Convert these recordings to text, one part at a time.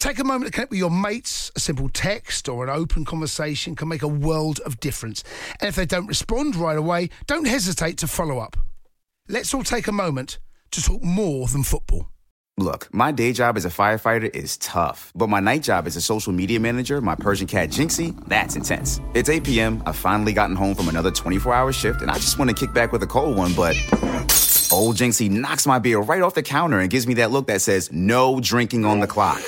Take a moment to connect with your mates. A simple text or an open conversation can make a world of difference. And if they don't respond right away, don't hesitate to follow up. Let's all take a moment to talk more than football. Look, my day job as a firefighter is tough, but my night job as a social media manager, my Persian cat Jinxie, that's intense. It's 8 p.m. I've finally gotten home from another 24 hour shift, and I just want to kick back with a cold one, but. Old Jinxie knocks my beer right off the counter and gives me that look that says, no drinking on the clock.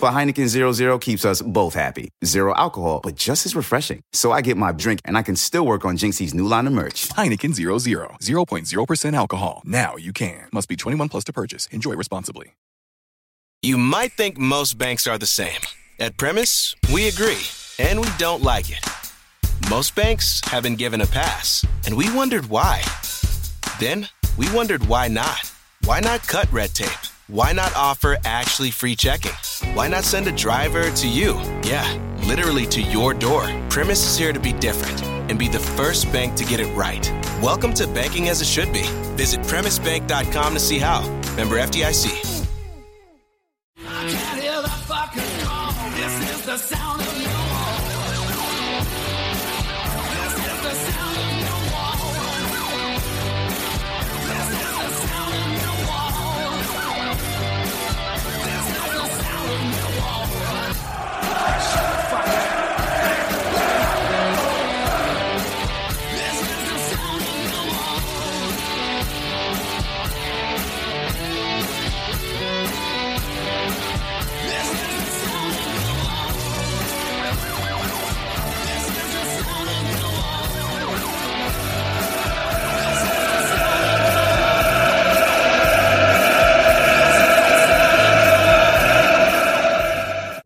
But Heineken 00 keeps us both happy. Zero alcohol, but just as refreshing. So I get my drink and I can still work on Jinxie's new line of merch. Heineken 00, 0.0% alcohol. Now you can. Must be 21 plus to purchase. Enjoy responsibly. You might think most banks are the same. At Primis, we agree, and we don't like it. Most banks have been given a pass, and we wondered why. Then we wondered why not. Why not cut red tape? Why not offer actually free checking? Why not send a driver to you? Yeah, literally to your door. Primis is here to be different and be the first bank to get it right. Welcome to banking as it should be. Visit primisbank.com to see how. Member FDIC.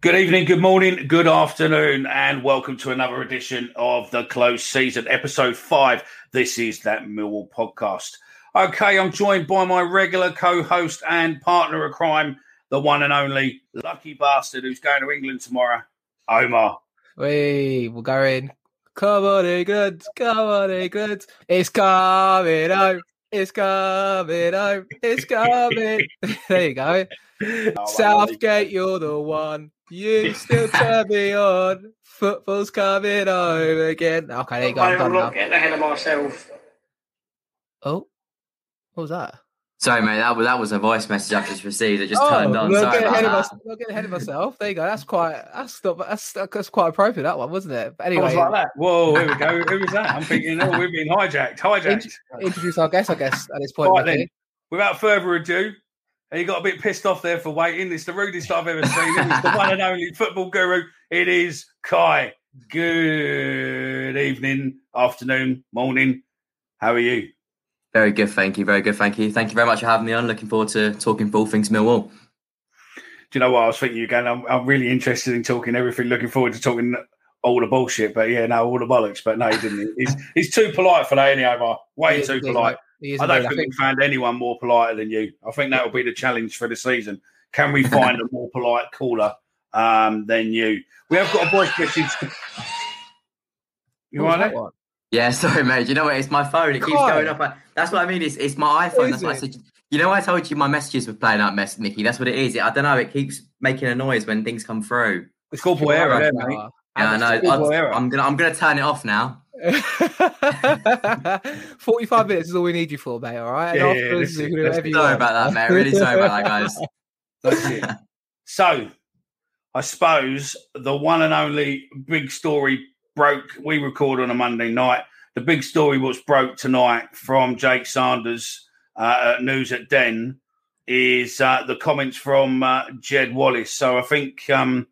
Good evening, good morning, good afternoon, and welcome to another edition of the closed season, episode five. This is that Millwall podcast. Okay, I'm joined by my regular co host and partner of crime, the one and only lucky bastard who's going to England tomorrow, Omar. Wait, we're going. Come on, England. Come on, England. It's coming home. It's coming home. It's coming. there you go. Oh, Southgate, you're the one. You still turn me on. Football's coming home again. Okay, there you go. I'm done now. getting ahead of myself. Oh, what was that? Sorry, mate. That was that was a voice message I've just received. It just oh, turned on. Not Sorry getting, ahead of about that. us, not getting ahead of myself. There you go. That's quite. That's not. That's, that's quite appropriate. That one, wasn't it? But I was anyway, like that. Whoa, here we go. Who was that? I'm thinking, oh, we've been hijacked. Hijacked. int- introduce our guest. I guess at this point. Right then, without further ado, and you got a bit pissed off there for waiting. It's the rudest I've ever seen. It's the one and only football guru. It is Kai. Good evening, afternoon, morning. How are you? Very good, thank you. Very good, thank you. Thank you very much for having me on. Looking forward to talking full things Millwall. Do you know what I was thinking again? I'm, I'm really interested in talking everything. Looking forward to talking all the bullshit, but yeah, no, all the bollocks. But no, he didn't. He's he's too polite for that, anyway. Omar. Way He too indeed, polite. Mate. He is I don't think, think- we've found anyone more polite than you. I think that will be the challenge for the season. Can we find a more polite caller um, than you? We have got a voice message. You What was want it? one? Yeah, sorry, mate. You know what? It's my phone. It keeps going up. I- That's what I mean. It's it's my iPhone. That's why I said. You know, I told you my messages were playing up, mess, Mickey. That's what it is. I don't know. It keeps making a noise when things come through. It's called boy error, mate. Uh, Yeah, I know. it's- good boy I'll- error. I'm gonna I'm gonna turn it off now. Forty-five minutes is all we need you for, mate. All right. Yeah, yeah, afterwards, listen, you can do whatever Sorry about that, mate. Really sorry about that, guys. That's it. So, I suppose the one and only big story broke. We record on a Monday night. The big story was broke tonight from Jake Sanders uh, at News at Den is uh, the comments from uh, Jed Wallace. So I think um,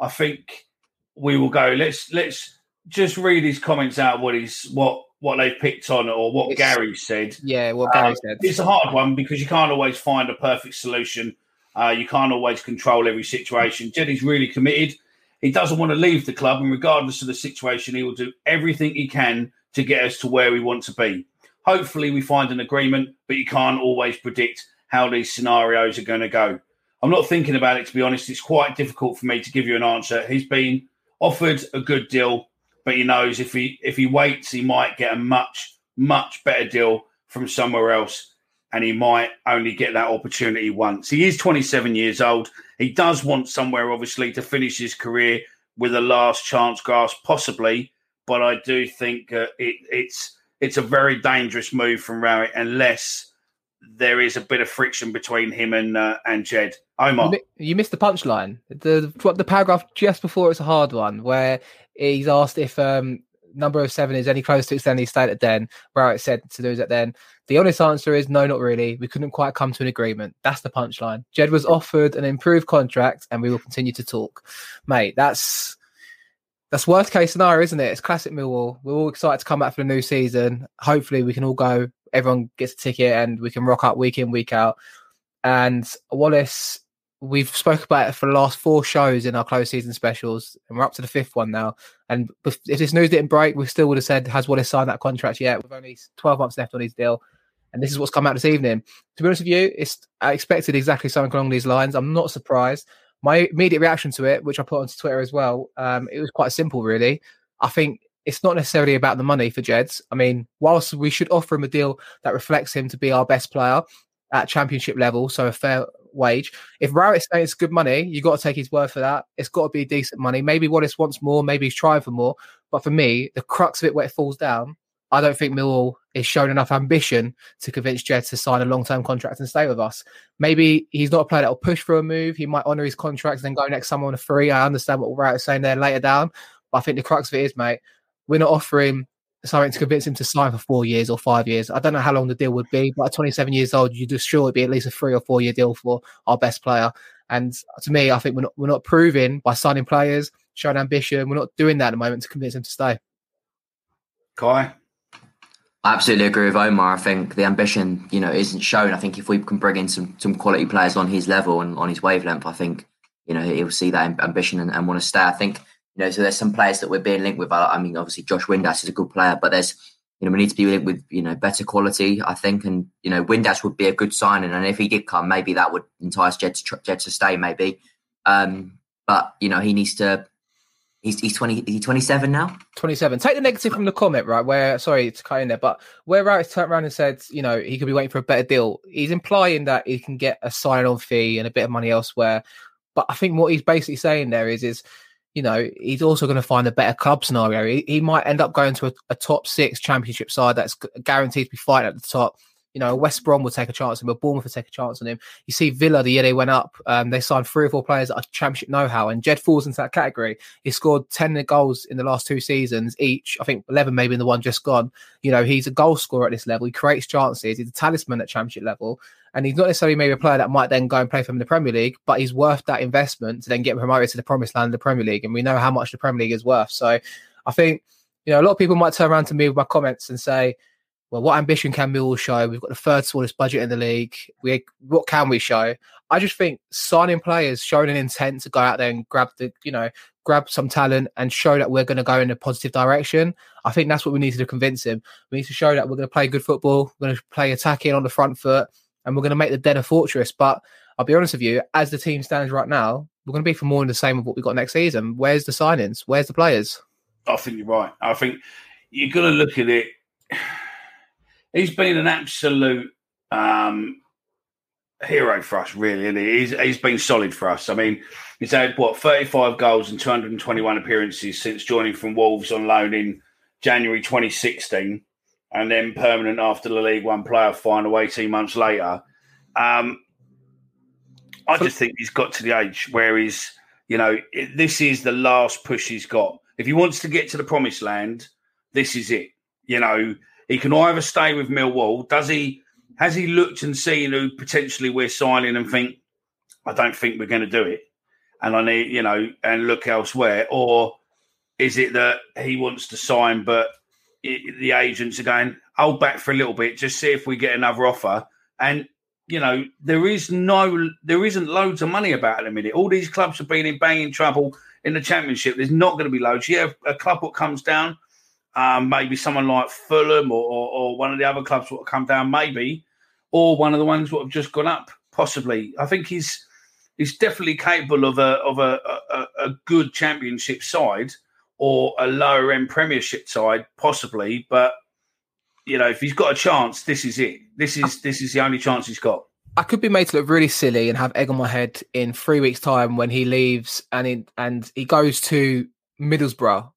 I think we will go. Let's let's just read his comments out. What he's what what they've picked on or what It's- Gary said. Yeah, what Gary Um, said. It's a hard one because you can't always find a perfect solution. Uh, you can't always control every situation. Jeddy's really committed. He doesn't want to leave the club, and regardless of the situation, he will do everything he can to get us to where we want to be. Hopefully, we find an agreement, but you can't always predict how these scenarios are going to go. I'm not thinking about it, to be honest. It's quite difficult for me to give you an answer. He's been offered a good deal, but he knows if he if he waits, he might get a much much better deal from somewhere else, and he might only get that opportunity once. He is 27 years old. He does want somewhere, obviously, to finish his career with a last chance grasp, possibly. But I do think uh, it, it's it's a very dangerous move from Rowett unless there is a bit of friction between him and uh, and Jed. Omar. You, mi- you missed the punchline. The the paragraph just before it's a hard one where he's asked if um number of seven is any close to extending his stay at Den. It said to those it then. The honest answer is no, not really. We couldn't quite come to an agreement. That's the punchline. Jed was offered an improved contract, and we will continue to talk, mate. That's that's worst case scenario, isn't it? It's classic Millwall. We're all excited to come back for the new season. Hopefully, we can all go. Everyone gets a ticket, and we can rock up week in, week out. And Wallace, we've spoke about it for the last four shows in our close season specials, and we're up to the fifth one now. And if this news didn't break, we still would have said, "Has Wallace signed that contract yet?" With only twelve months left on his deal, and this is what's come out this evening. To be honest with you, it's I expected exactly something along these lines. I'm not surprised. My immediate reaction to it, which I put onto Twitter as well, um, it was quite simple, really. I think it's not necessarily about the money for Jeds. I mean, whilst we should offer him a deal that reflects him to be our best player at championship level, so a fair wage. If Rowett's saying it's good money, you got to take his word for that. It's got to be decent money. Maybe Wallace wants more, maybe he's trying for more. But for me, the crux of it where it falls down, I don't think Millwall is shown enough ambition to convince Jed to sign a long term contract and stay with us. Maybe he's not a player that will push for a move. He might honour his contract and then go next summer on a free. I understand what Rowett's saying there later down. But I think the crux of it is, mate, we're not offering something to convince him to sign for four years or five years. I don't know how long the deal would be, but at 27 years old, you just sure it'd be at least a three or four year deal for our best player. And to me, I think we're not we're not proving by signing players, showing ambition. We're not doing that at the moment to convince him to stay. Kai. I absolutely agree with Omar. I think the ambition, you know, isn't shown. I think if we can bring in some some quality players on his level and on his wavelength, I think you know he'll see that ambition and, and want to stay. I think you know, so there's some players that we're being linked with. I, mean, obviously Josh Windass is a good player, but there's you know we need to be linked with you know better quality. I think, and you know Windass would be a good signing, and if he did come, maybe that would entice Jed to Jed to stay, maybe. Um, but you know he needs to. He's he's twenty. Is he twenty seven now? 27. Take the negative from the comment, right? Where, sorry to cut in there, but where Rowett's turned around and said, you know, he could be waiting for a better deal. He's implying that he can get a sign on fee and a bit of money elsewhere. But I think what he's basically saying there is, is, you know, he's also going to find a better club scenario. He, he might end up going to a, a top six championship side that's guaranteed to be fighting at the top. You know, West Brom will take a chance on him, but Bournemouth will take a chance on him. You see Villa, the year they went up, um, they signed three or four players that are championship know-how, and Jed falls into that category. He scored 10 goals in the last two seasons each. I think 11 maybe in the one just gone. You know, he's a goal scorer at this level. He creates chances. He's a talisman at championship level. And he's not necessarily maybe a player that might then go and play for him in the Premier League, but he's worth that investment to then get promoted to the promised land of the Premier League. And we know how much the Premier League is worth. So I think, you know, a lot of people might turn around to me with my comments and say, well, what ambition can Millwall show? We've got the third smallest budget in the league. We what can we show? I just think signing players, showing an intent to go out there and grab the, you know, grab some talent and show that we're going to go in a positive direction. I think that's what we need to convince him. We need to show that we're going to play good football, we're going to play attacking on the front foot, and we're going to make the den a fortress. But I'll be honest with you, as the team stands right now, we're going to be for more than the same of what we've got next season. Where's the signings? Where's the players? I think you're right. I think you've got to look at it. He's been an absolute um, hero for us, really. And he's, he's been solid for us. I mean, he's had what 35 goals and 221 appearances since joining from Wolves on loan in January 2016 and then permanent after the League One playoff final 18 months later. Um, I just think he's got to the age where he's, you know, this is the last push he's got. If he wants to get to the promised land, this is it. You know, he can either stay with Millwall. Does he? Has he looked and seen who potentially we're signing and think, I don't think we're going to do it, and I need, you know, and look elsewhere, or is it that he wants to sign, but it, the agents are going, hold back for a little bit, just see if we get another offer, and you know, there is no, there isn't loads of money about at the minute. All these clubs have been in banging trouble in the championship. There's not going to be loads. Yeah, a club that comes down, um, maybe someone like Fulham or, or, or one of the other clubs will come down, maybe, or one of the ones that have just gone up, possibly. I think he's he's definitely capable of a of a, a, a good championship side or a lower end Premiership side, possibly, but you know, if he's got a chance, this is it. This is this is the only chance he's got. I could be made to look really silly and have egg on my head in three weeks' time when he leaves and and he goes to Middlesbrough.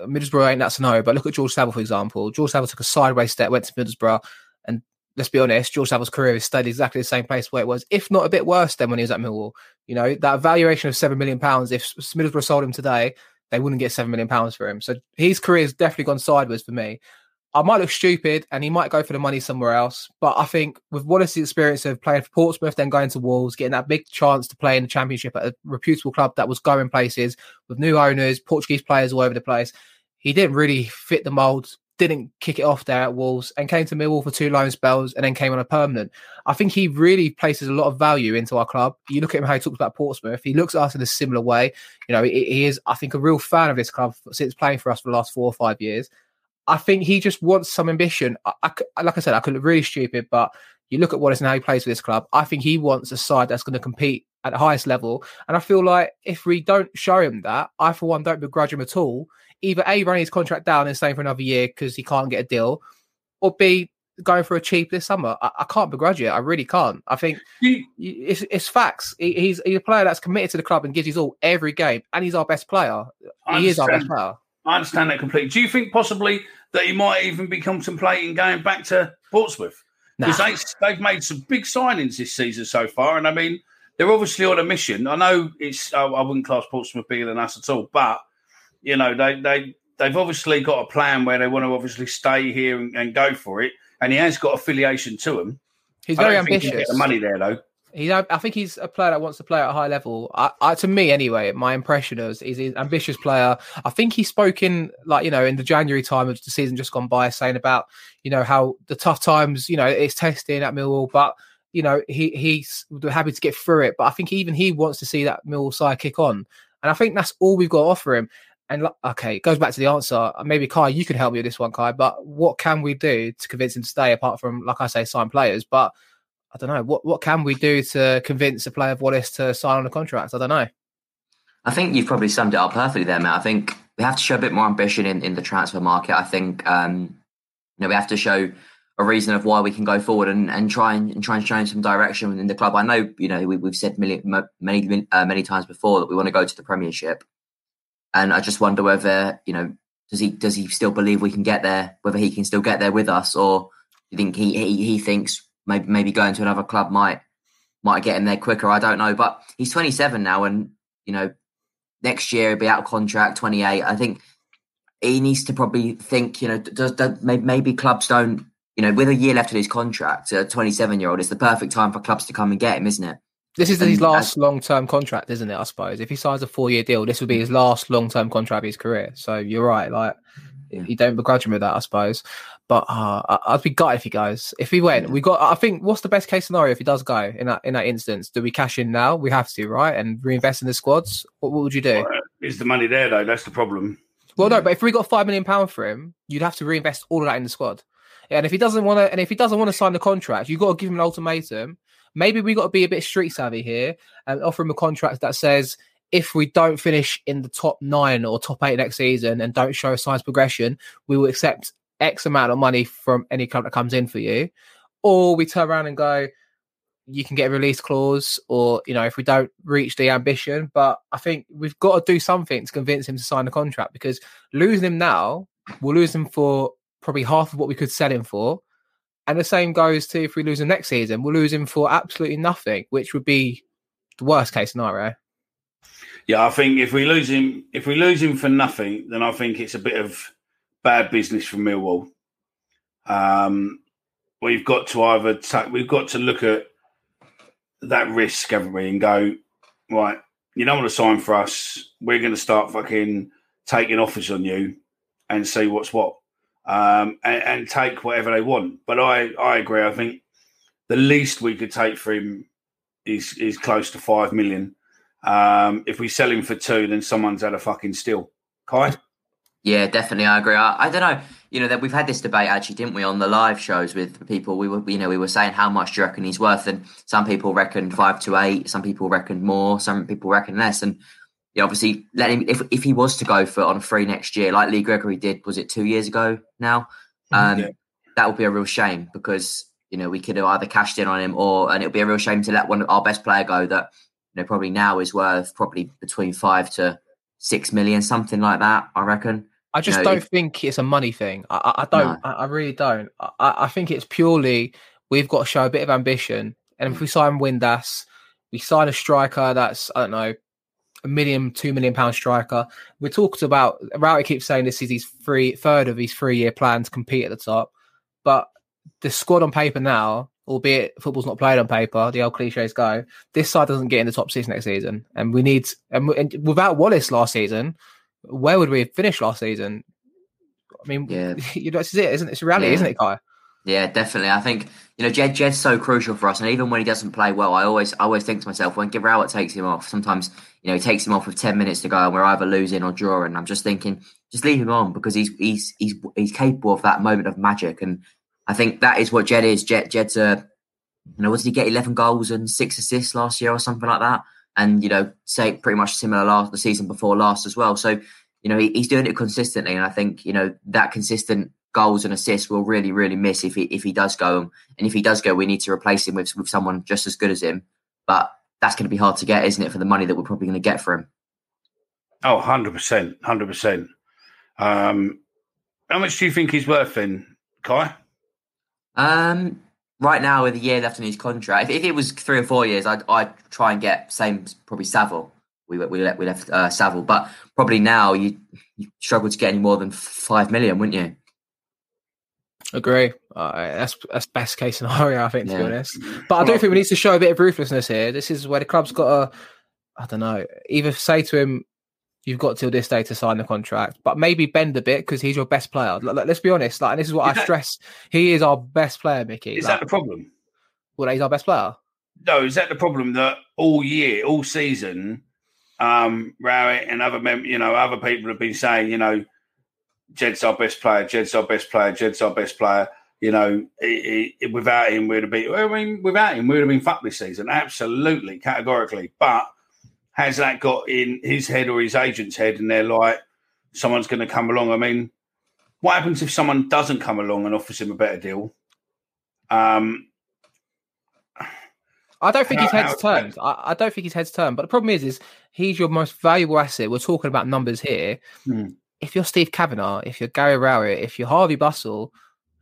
Middlesbrough ain't that scenario, but look at George Saville, for example. George Saville took a sideways step, went to Middlesbrough, and let's be honest, George Saville's career has stayed exactly the same place where it was, if not a bit worse than when he was at Millwall. You know, that valuation of seven million pounds, if Middlesbrough sold him today, they wouldn't get seven million pounds for him. So his career has definitely gone sideways for me. I might look stupid and he might go for the money somewhere else. But I think with Wallace's experience of playing for Portsmouth, then going to Wolves, getting that big chance to play in the championship at a reputable club that was going places with new owners, Portuguese players all over the place, he didn't really fit the mould, didn't kick it off there at Wolves and came to Millwall for two loan spells and then came on a permanent. I think he really places a lot of value into our club. You look at him how he talks about Portsmouth. He looks at us in a similar way. You know, he, he is, I think, a real fan of this club since playing for us for the last four or five years. I think he just wants some ambition. I, I, like I said, I could look really stupid, but you look at Wallace and how he plays for this club. I think he wants a side that's going to compete at the highest level. And I feel like if we don't show him that, I for one don't begrudge him at all. Either A, running his contract down and staying for another year because he can't get a deal, or B, going for a cheap this summer. I, I can't begrudge it. I really can't. I think you, it's, it's facts. He, he's, he's a player that's committed to the club and gives his all every game, and he's our best player. He is our best player. I understand that completely. Do you think possibly that he might even be contemplating going back to Portsmouth? Because nah. they, they've made some big signings this season so far. And I mean, they're obviously on a mission. I know it's, I, I wouldn't class Portsmouth bigger than us at all, but, you know, they, they, they've obviously got a plan where they want to obviously stay here and, and go for it. And he has got affiliation to him. He's very ambitious. Get the money there, though. He's, I think he's a player that wants to play at a high level. I, I, to me, anyway, my impression is he's an ambitious player. I think he spoke in, like, you know, in the January time of the season just gone by, saying about, you know, how the tough times, you know, it's testing at Millwall, but, you know, he he's happy to get through it. But I think even he wants to see that Millwall side kick on. And I think that's all we've got to offer him. And okay, it goes back to the answer. Maybe Kai, you can help me with this one, Kai. But what can we do to convince him to stay apart from, like I say, sign players? But I don't know what what can we do to convince a player of Wallace to sign on a contract. I don't know. I think you've probably summed it up perfectly there, Matt. I think we have to show a bit more ambition in, in the transfer market. I think um, you know we have to show a reason of why we can go forward and, and try and, and try and show some direction within the club. I know you know we, have said many many uh, many times before that we want to go to the Premiership, and I just wonder whether you know does he does he still believe we can get there? Whether he can still get there with us, or do you think he he, he thinks maybe maybe going to another club might might get him there quicker. I don't know, but he's 27 now, and you know next year he'll be out of contract, 28. I think he needs to probably think. You know, does, does maybe clubs don't. You know, with a year left of his contract, a 27 year old, it's the perfect time for clubs to come and get him, isn't it? This is and his last long term contract, isn't it? I suppose if he signs a four year deal, this would be his last long term contract of his career. So you're right, like yeah. you don't begrudge him with that, I suppose. But uh, I'd be gutted if he goes. If he went, we got. I think what's the best case scenario if he does go in that in that instance? Do we cash in now? We have to, right? And reinvest in the squads. What, what would you do? Well, is the money there though? That's the problem. Well, no, but if we got five million pound for him, you'd have to reinvest all of that in the squad. And if he doesn't want to, and if he doesn't want to sign the contract, you've got to give him an ultimatum. Maybe we got to be a bit street savvy here and offer him a contract that says if we don't finish in the top nine or top eight next season and don't show a size progression, we will accept X amount of money from any club that comes in for you, or we turn around and go, you can get a release clause, or you know, if we don't reach the ambition. But I think we've got to do something to convince him to sign the contract because losing him now we'll lose him for probably half of what we could sell him for. And the same goes to if we lose him next season, we'll lose him for absolutely nothing, which would be the worst case scenario. Yeah, I think if we lose him, if we lose him for nothing, then I think it's a bit of bad business from Millwall. Um, we've got to either take, we've got to look at that risk, haven't we, and go right. You don't want to sign for us. We're going to start fucking taking offers on you and see what's what, um, and, and take whatever they want. But I, I agree. I think the least we could take for him is is close to five million. Um, if we sell him for two, then someone's had a fucking steal. Kai? Yeah, definitely, I agree. I, I don't know, you know, that we've had this debate actually, didn't we, on the live shows with people? We were, you know, we were saying how much do you reckon he's worth, and some people reckoned five to eight, some people reckoned more, some people reckon less, and yeah, obviously, let him if if he was to go for on a free next year, like Lee Gregory did, was it two years ago now? Um, Yeah. That would be a real shame because you know we could have either cashed in on him or, and it would be a real shame to let one of our best player go that you know probably now is worth probably between five to six million, something like that. I reckon. I just You know, don't think it's a money thing. I, I, don't. I, I really don't. I, I think it's purely we've got to show a bit of ambition. And if hmm. we sign Windass, we sign a striker that's I don't know a million, two million pound striker. We talked about Routy keeps saying this is his three third of his three year plan to compete at the top, but the squad on paper now, albeit football's not played on paper, the old cliches go. This side doesn't get in the top six next season, and we need and, and without Wallace last season, where would we have finished last season? I mean, Yeah. you know, this is it, isn't it? It's a reality, Yeah. isn't it, Kai? Yeah, definitely. I think you know Jed Jed's so crucial for us, and even when he doesn't play well, I always I always think to myself when Gibraltar takes him off. Sometimes you know he takes him off with ten minutes to go, and we're either losing or drawing. I'm just thinking, just leave him on because he's he's he's he's capable of that moment of magic, and I think that is what Jed is. Jed Jed's a you know, what did he get? Eleven goals and six assists last year or something like that, and you know, say pretty much similar last the season before last as well. So you know, he, he's doing it consistently, and I think you know that consistent goals and assists will really, really miss if he if he does go. And if he does go, we need to replace him with with someone just as good as him. But that's going to be hard to get, isn't it, for the money that we're probably going to get for him? Oh, 100%. 100%. Um, how much do you think he's worth then, Kai? Um, right now, with a year left on his contract, if, if it was three or four years, I'd, I'd try and get same probably Saville. We we let we left uh, Saville, but probably now you you struggle to get any more than five million, wouldn't you? Agree. Uh, that's that's best case scenario, I think, to be Yeah. honest. But I do think we need to show a bit of ruthlessness here. This is where the club's got to, I don't know, either say to him, "You've got till this day to sign the contract," but maybe bend a bit because he's your best player. Like, let's be honest. Like, and this is what Is I that- stress. He is our best player, Mickey. Is like, that the problem? well, he's our best player. No, is that the problem that all year, all season, um, Rowett and other mem- you know, other people have been saying, you know, Jed's our best player, Jed's our best player, Jed's our best player. You know, i i without him, we'd have been. I mean, without him, we'd have been fucked this season. Absolutely, categorically. But has that got in his head or his agent's head, and they're like, someone's going to come along? I mean, what happens if someone doesn't come along and offers him a better deal? Um, I don't think How- his head's how- turned. I, I don't think his head's turned. But the problem is, is he's your most valuable asset. We're talking about numbers here. Hmm. If you're Steve Kavanagh, if you're Gary Rowett, if you're Harvey Bustle,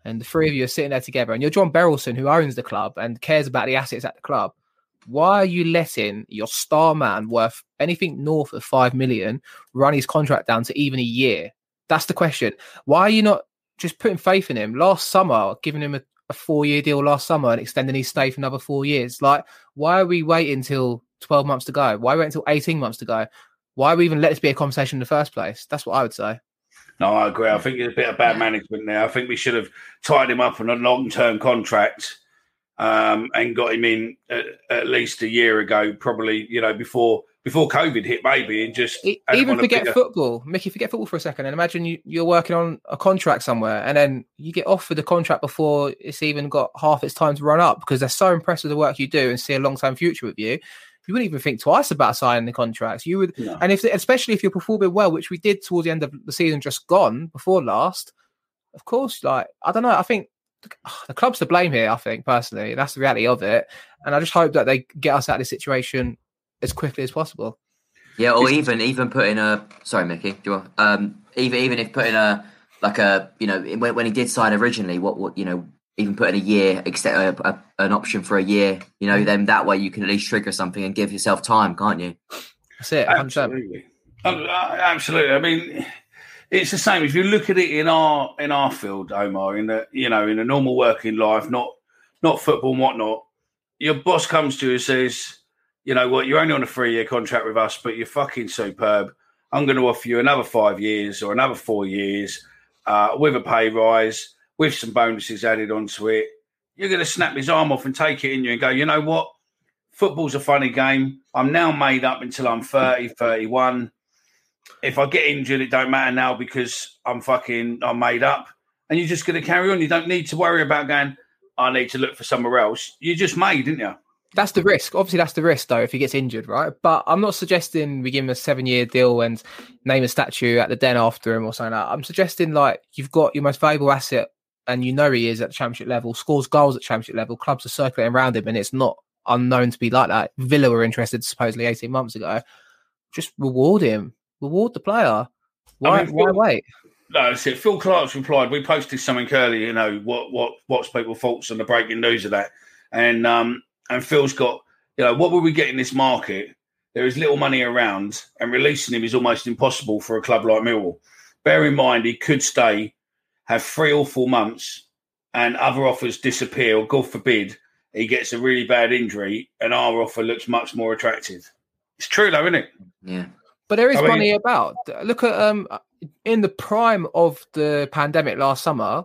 and the three of you are sitting there together, and you're John Berylson, who owns the club and cares about the assets at the club, why are you letting your star man worth anything north of five million run his contract down to even a year? That's the question. Why are you not just putting faith in him? Last summer, giving him a, a four-year deal last summer and extending his stay for another four years. Like, why are we waiting until twelve months to go? Why wait until eighteen months to go? Why are we even let this be a conversation in the first place? That's what I would say. No, I agree. I think it's a bit of bad management there. I think we should have tied him up on a long term contract um, and got him in at, at least a year ago, probably, you know, before before COVID hit, maybe, and just even forget bigger- football, Mickey. Forget football for a second, and imagine you, you're working on a contract somewhere, and then you get offered the contract before it's even got half its time to run up because they're so impressed with the work you do and see a long term future with you. You wouldn't even think twice about signing the contracts. You would, No. and if especially if you're performing well, which we did towards the end of the season, just gone before last. Of course, like I don't know. I think the, the club's to blame here. I think personally, that's the reality of it, and I just hope that they get us out of this situation as quickly as possible. Yeah, or even even putting a sorry, Mickey. Do you want, um even even if putting a like a you know when, when he did sign originally, what what you know even put in a year, except a, a, an option for a year, you know, then that way you can at least trigger something and give yourself time, can't you? That's it. Absolutely. Um, uh, Absolutely. I mean, it's the same. If you look at it in our in our field, Omar, in the you know in a normal working life, not not football and whatnot, your boss comes to you and says, you know what, you're only on a three year contract with us, but you're fucking superb. I'm going to offer you another five years or another four years uh, with a pay rise, with some bonuses added onto it. You're going to snap his arm off and take it in you and go, you know what? Football's a funny game. I'm now made up until I'm 30, 31. If I get injured, it don't matter now because I'm fucking, I'm made up. And you're just going to carry on. You don't need to worry about going, I need to look for somewhere else. You just made, didn't you? That's the risk. Obviously, that's the risk, though, if he gets injured, right? But I'm not suggesting we give him a seven year deal and name a statue at the den after him or something like. I'm suggesting, like, you've got your most valuable asset and you know he is at the championship level, scores goals at championship level, clubs are circulating around him, and it's not unknown to be like that. Villa were interested supposedly 18 months ago. Just reward him, reward the player. Why, I mean, why Phil- wait? No, that's it. Phil Clark's replied. We posted something earlier. You know what? What? What's people's thoughts on the breaking news of that? And um, and Phil's got. You know what? Will we get in this market? There is little money around, and releasing him is almost impossible for a club like Millwall. Bear in mind, he could stay, have three or four months, and other offers disappear, or God forbid, he gets a really bad injury, and our offer looks much more attractive. It's true, though, isn't it? Yeah. But there is I mean- money about. Look at um in the prime of the pandemic last summer,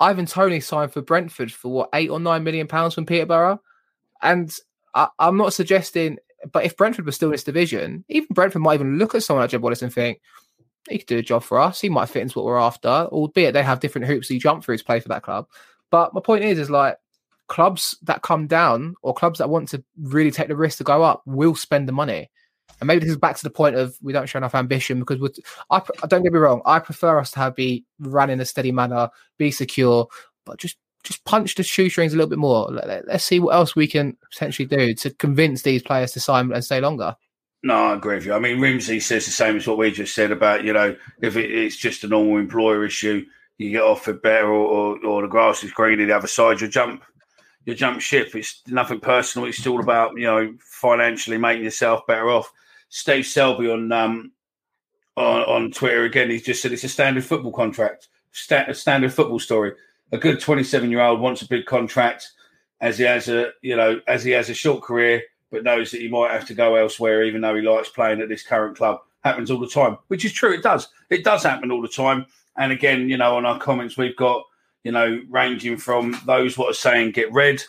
Ivan Toney signed for Brentford for what eight or nine million pounds from Peterborough, and I, I'm not suggesting. But if Brentford was still in this division, even Brentford might even look at someone like Jed Wallace and think he could do a job for us. He might fit into what we're after, albeit they have different hoops he jump through to play for that club. But my point is, is like clubs that come down or clubs that want to really take the risk to go up will spend the money. And maybe this is back to the point of we don't show enough ambition because we're, I don't get me wrong, I prefer us to have be run in a steady manner, be secure, but just just punch the shoestrings a little bit more. Let, us see what else we can potentially do to convince these players to sign and stay longer. No, I agree with you. I mean, Rimsey says the same as what we just said about, you know, if it, it's just a normal employer issue, you get offered better or, or, or the grass is green on the other side, you jump you jump ship. It's nothing personal. It's all about, you know, financially making yourself better off. Steve Selby on um on, on Twitter again, he's just said it's a standard football contract, sta- a standard football story. A good 27 year old wants a big contract as he has a, you know, as he has a short career, but knows that he might have to go elsewhere, even though he likes playing at this current club. Happens all the time, which is true. It does. It does happen all the time. And again, you know, on our comments, we've got, you know, ranging from those what are saying get red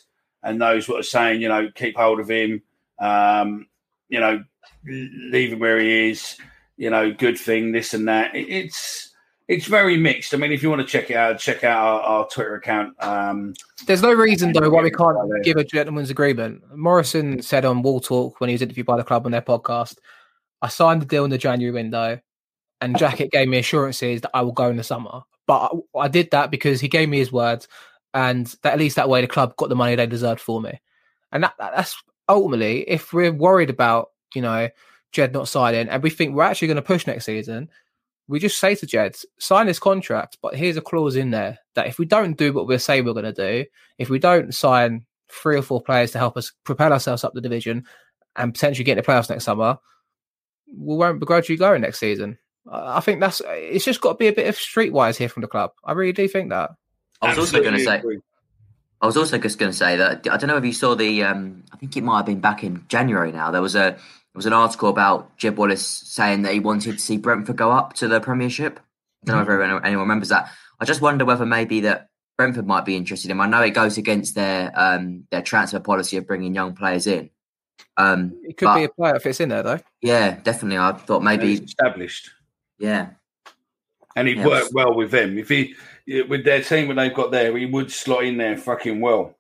and those what are saying, you know, keep hold of him, um, you know, leave him where he is, you know, good thing, this and that. It, it's it's very mixed. I mean, if you want to check it out, check out our, our Twitter account. Um, There's no reason though why we can't give a gentleman's agreement. Morrison said on Wall Talk when he was interviewed by the club on their podcast, "I signed the deal in the January window, and Jacket gave me assurances that I will go in the summer. But I, I did that because he gave me his words, and that at least that way the club got the money they deserved for me. And that, that's ultimately if we're worried about you know Jed not signing, and we think we're actually going to push next season." We just say to Jed, sign this contract, but here's a clause in there that if we don't do what we say we're going to do, if we don't sign three or four players to help us propel ourselves up the division and potentially get in the playoffs next summer, we won't begrudge you going next season. I I think that's it's just got to be a bit of streetwise here from the club. I really do think that. I was also going to say. I was also just going to say that I don't know if you saw the. Um, I think it might have been back in January. Now there was a there was an article about Jed Wallace saying that he wanted to see Brentford go up to the Premiership. I don't know if anyone, anyone remembers that. I just wonder whether maybe that Brentford might be interested in. I know it goes against their um, their transfer policy of bringing young players in. Um, It could but be a player that fits in there though. yeah, definitely. I thought maybe he's established. Yeah. And he'd Yeah. work well with them. If he, with their team that they've got there, he would slot in there fucking well.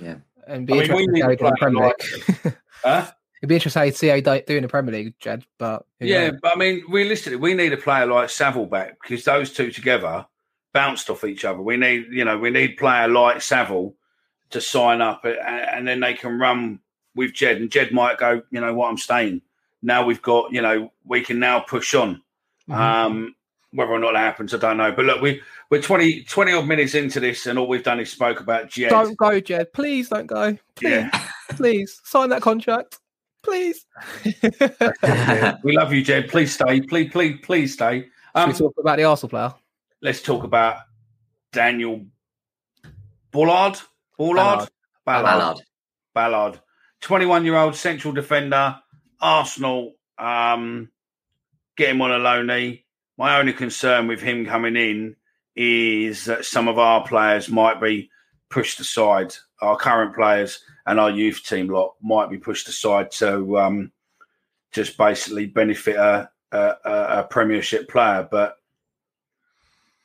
Yeah. And be I mean, we interesting need to how he to in the play Premier like- League. Huh? It'd be interesting how you see how he do do in the Premier League, Jed. But Yeah, knows? but I mean, realistically, we need a player like Saville back because those two together bounced off each other. We need, you know, we need player like Saville to sign up, and, and then they can run with Jed, and Jed might go, you know what, I'm staying. Now we've got, you know, we can now push on. Mhm. Um, whether or not that happens, I don't know. But look, we we're 20, 20 odd minutes into this, and all we've done is spoke about Jed. Don't go, Jed. Please don't go. Please, Yeah. please sign that contract. Please. we love you, Jed. Please stay. Please, please, please stay. Should Um, we talk about the Arsenal player? let's talk about Daniel Bullard. Bullard? Ballard. Ballard. Ballard. 21 year old central defender, Arsenal. Um, get him on a loanee. My only concern with him coming in is that some of our players might be pushed aside. Our current players and our youth team lot might be pushed aside to um, just basically benefit a, a, a a Premiership player. But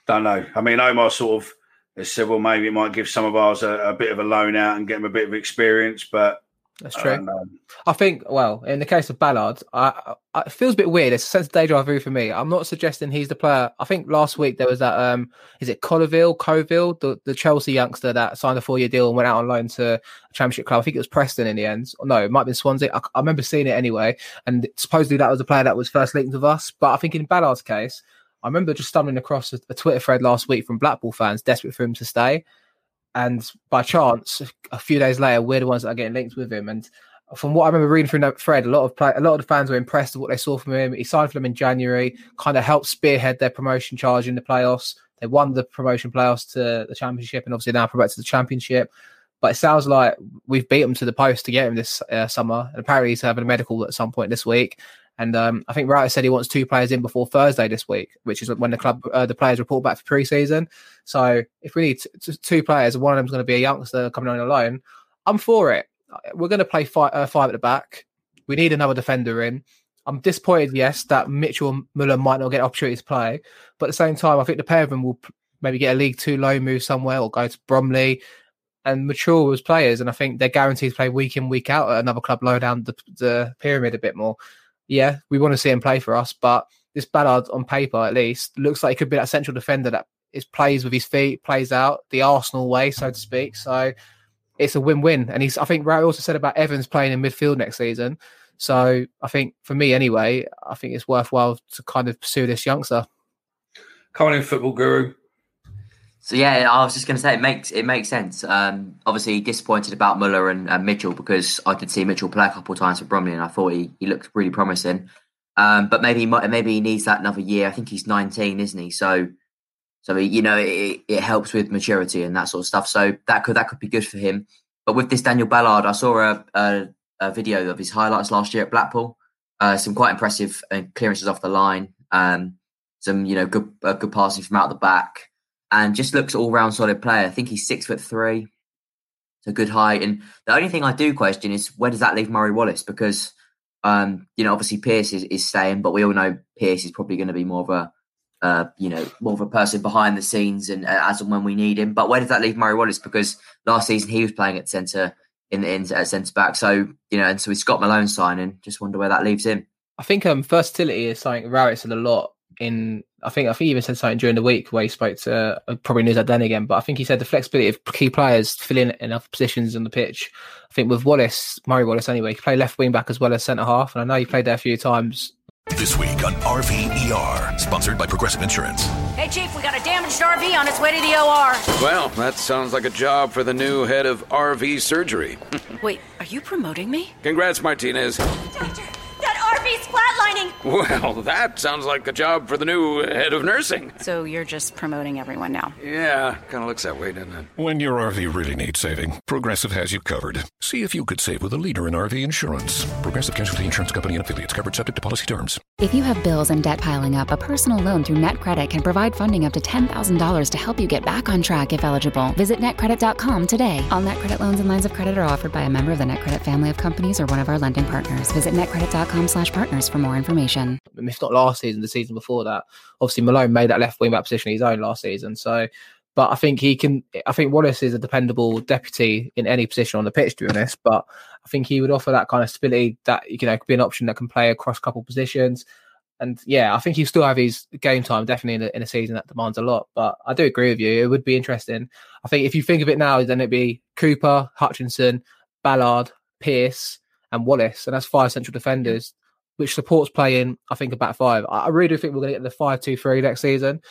don't know. I mean, Omar sort of has said, well, maybe it might give some of ours a, a bit of a loan out and get them a bit of experience. But That's true. don't. I think, well, in the case of Ballard, I, I, it feels a bit weird. It's a sense of deja vu for me. I'm not suggesting he's the player. I think last week there was that, um, is it Colville, Coville, the, the Chelsea youngster that signed a four year deal and went out on loan to a Championship club. I think it was Preston in the end. No, it might have been Swansea. I, I remember seeing it anyway. And supposedly that was a player that was first linked with us. But I think in Ballard's case, I remember just stumbling across a, a Twitter thread last week from Blackpool fans desperate for him to stay. And by chance, a few days later, we're the ones that are getting linked with him. And from what I remember reading through that thread, a lot of play, a lot of the fans were impressed with what they saw from him. He signed for them in January, kind of helped spearhead their promotion charge in the playoffs. They won the promotion playoffs to the championship, and obviously now promoted to the championship. But it sounds like we've beat him to the post to get him this uh, summer. And apparently he's having a medical at some point this week. And um, I think Wright said he wants two players in before Thursday this week, which is when the club uh, the players report back for pre-season. So if we need t- t- two players, one of them's going to be a youngster coming on alone, I'm for it. We're going to play five, uh, five at the back. We need another defender in. I'm disappointed, yes, that Mitchell Muller might not get opportunity to play, but at the same time, I think the pair of them will maybe get a League Two loan move somewhere or go to Bromley and mature as players. And I think they're guaranteed to play week in, week out at another club low down the, the pyramid a bit more. Yeah, we want to see him play for us, but this Ballard on paper at least looks like he could be that central defender that is plays with his feet, plays out the Arsenal way, so to speak. So it's a win-win. And he's I think Ray also said about Evans playing in midfield next season. So I think for me anyway, I think it's worthwhile to kind of pursue this youngster. Coming in, football guru. So yeah, I was just going to say it makes it makes sense. Um, obviously disappointed about Muller and, and Mitchell because I did see Mitchell play a couple of times for Bromley and I thought he, he looked really promising. Um, but maybe he maybe he needs that another year. I think he's 19, isn't he? So so you know it, it helps with maturity and that sort of stuff. So that could that could be good for him. But with this Daniel Ballard, I saw a, a, a video of his highlights last year at Blackpool. Uh, some quite impressive uh, clearances off the line. Um, some you know good uh, good passing from out the back and just looks all round solid player. I think he's six foot three, so good height. And the only thing I do question is where does that leave Murray Wallace? Because um, you know, obviously Pearce is, is staying, but we all know Pearce is probably going to be more of a uh, you know more of a person behind the scenes and uh, as and when we need him. But where does that leave Murray Wallace? Because last season he was playing at centre in the in at centre back. So you know, and so with Scott Malone signing, just wonder where that leaves him. I think um versatility is something Rowett said a lot in I think I think he even said something during the week where he spoke to uh, probably News at Den again, but I think he said the flexibility of key players filling fill in in positions on the pitch. I think with Wallace, Murray Wallace anyway, he played left wing back as well as centre half, and I know he played there a few times. This week on RVER, sponsored by Progressive Insurance. Hey, Chief, we got a damaged RV on its way to the OR. Well, that sounds like a job for the new head of RV surgery. Wait, are you promoting me? Congrats, Martinez. That RV's flatlining! Well, that sounds like a job for the new head of nursing. So you're just promoting everyone now. Yeah, kind of looks that way, doesn't it? When your RV really needs saving, Progressive has you covered. See if you could save with a leader in RV insurance. Progressive Casualty Insurance Company and affiliates covered subject to policy terms. If you have bills and debt piling up, a personal loan through NetCredit can provide funding up to $10,000 to help you get back on track if eligible. Visit netcredit.com today. All NetCredit loans and lines of credit are offered by a member of the NetCredit family of companies or one of our lending partners. Visit netcredit.com slash partners for more information. If not last season, the season before that. Obviously, Malone made that left wing back position his own last season. So, but I think he can. I think Wallace is a dependable deputy in any position on the pitch, to be honest. But I think he would offer that kind of stability that you know could be an option that can play across a couple positions. And yeah, I think he still have his game time definitely in a, in a season that demands a lot. But I do agree with you; it would be interesting. I think if you think of it now, then it'd be Cooper, Hutchinson, Ballard, Pearce, and Wallace, and that's five central defenders. Which supports playing, I think, a back five. I really do think we're going to get the five two three next season.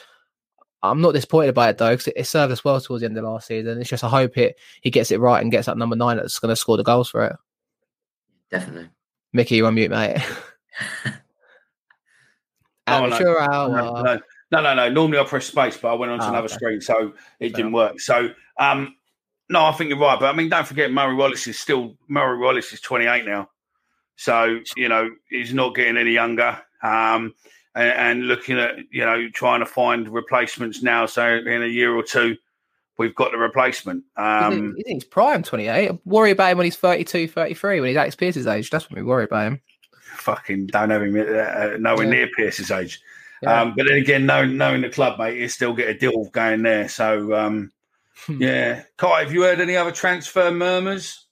I'm not disappointed by it though, because it, it served us well towards the end of last season. It's just I hope it he gets it right and gets that number nine that's going to score the goals for it. Definitely. Mickey, you on mute, mate. Oh, no. hour. No, no, no, no, no. Normally I press space, but I went onto Oh, another okay. screen, so it didn't work. So, um, no, I think you're right. But I mean, don't forget, Murray Wallace is still Murray Wallace is 28 now, so you know he's not getting any younger. Um, and, and looking at you know trying to find replacements now. So in a year or two, we've got the replacement. Um, he thinks prime 28. I worry about him when he's 32, 33, when he's Alex Pearce's age. That's when we worry about him. fucking don't have him uh, nowhere Yeah. near Pearce's age. Yeah. Um, but then again, knowing, knowing the club, mate, you still get a deal going there. So, um, Hmm. yeah. Kai, have you heard any other transfer murmurs?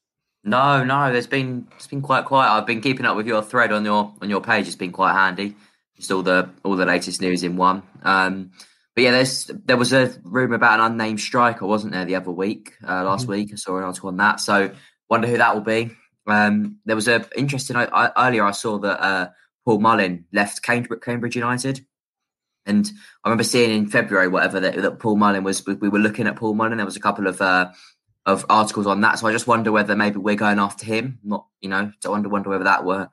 No, no. There's been it's been quite quiet. I've been keeping up with your thread on your on your page. It's been quite handy. Just all the all the latest news in one. Um, but yeah, there's there was a rumor about an unnamed striker, wasn't there, the other week? Uh, last Mm-hmm. week, I saw an article on that. So wonder who that will be. Um, there was a interesting. I, I, earlier, I saw that uh, Paul Mullin left Cambridge, Cambridge United. And I remember seeing in February, whatever, that, that Paul Mullin was. We were looking at Paul Mullin. There was a couple of uh, of articles on that. So I just wonder whether maybe we're going after him. Not, you know, to wonder wonder whether that were